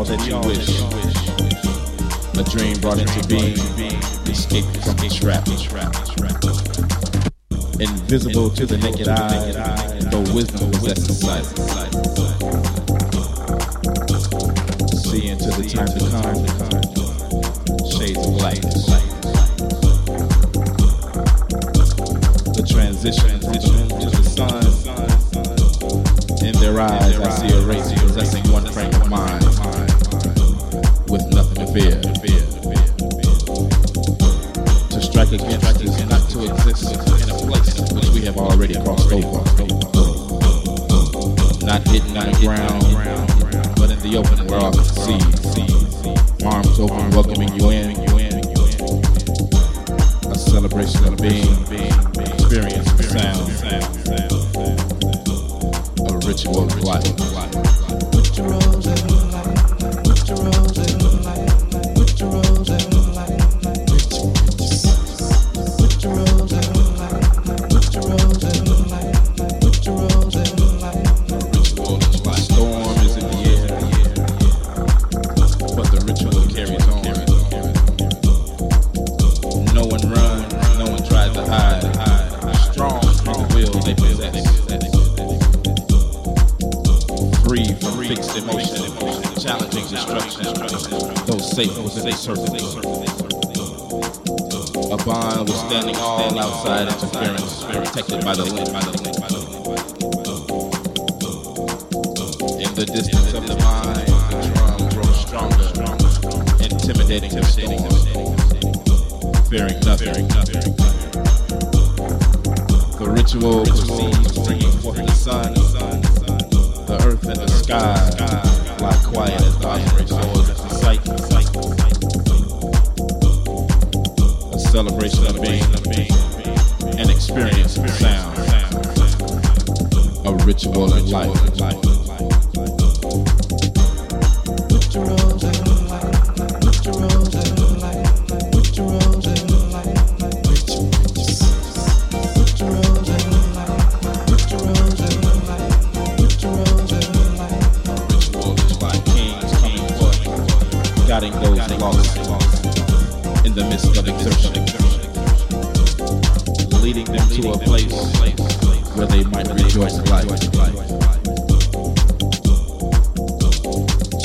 all that you wish. A dream brought into being, escape from the trap. Invisible to the naked eye, though wisdom possesses sight. See into the time to come, shades of light. The transition to the sun. In their eyes, I see a race possessing one frame of mind, not to exist in a place which we have already crossed over. Not hidden on the ground, but in the open where all can see. Arms open, welcoming you in. A celebration of being, experience, sound, a ritual of life.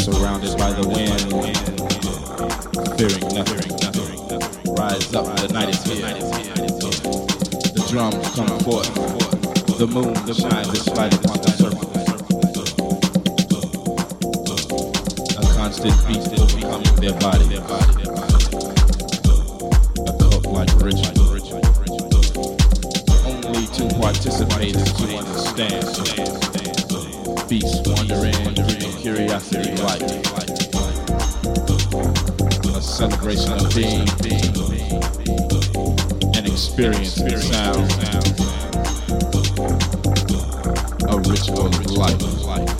Surrounded by the wind, fearing nothing. Rise up, the night is here. The drums come forth. The moon shines its light upon the surface. A constant beat overcoming their body. A cult like ritual. Only to participate is to understand. Beasts wander in, curiosity light. A celebration of being, an experience of sound, a ritual of life.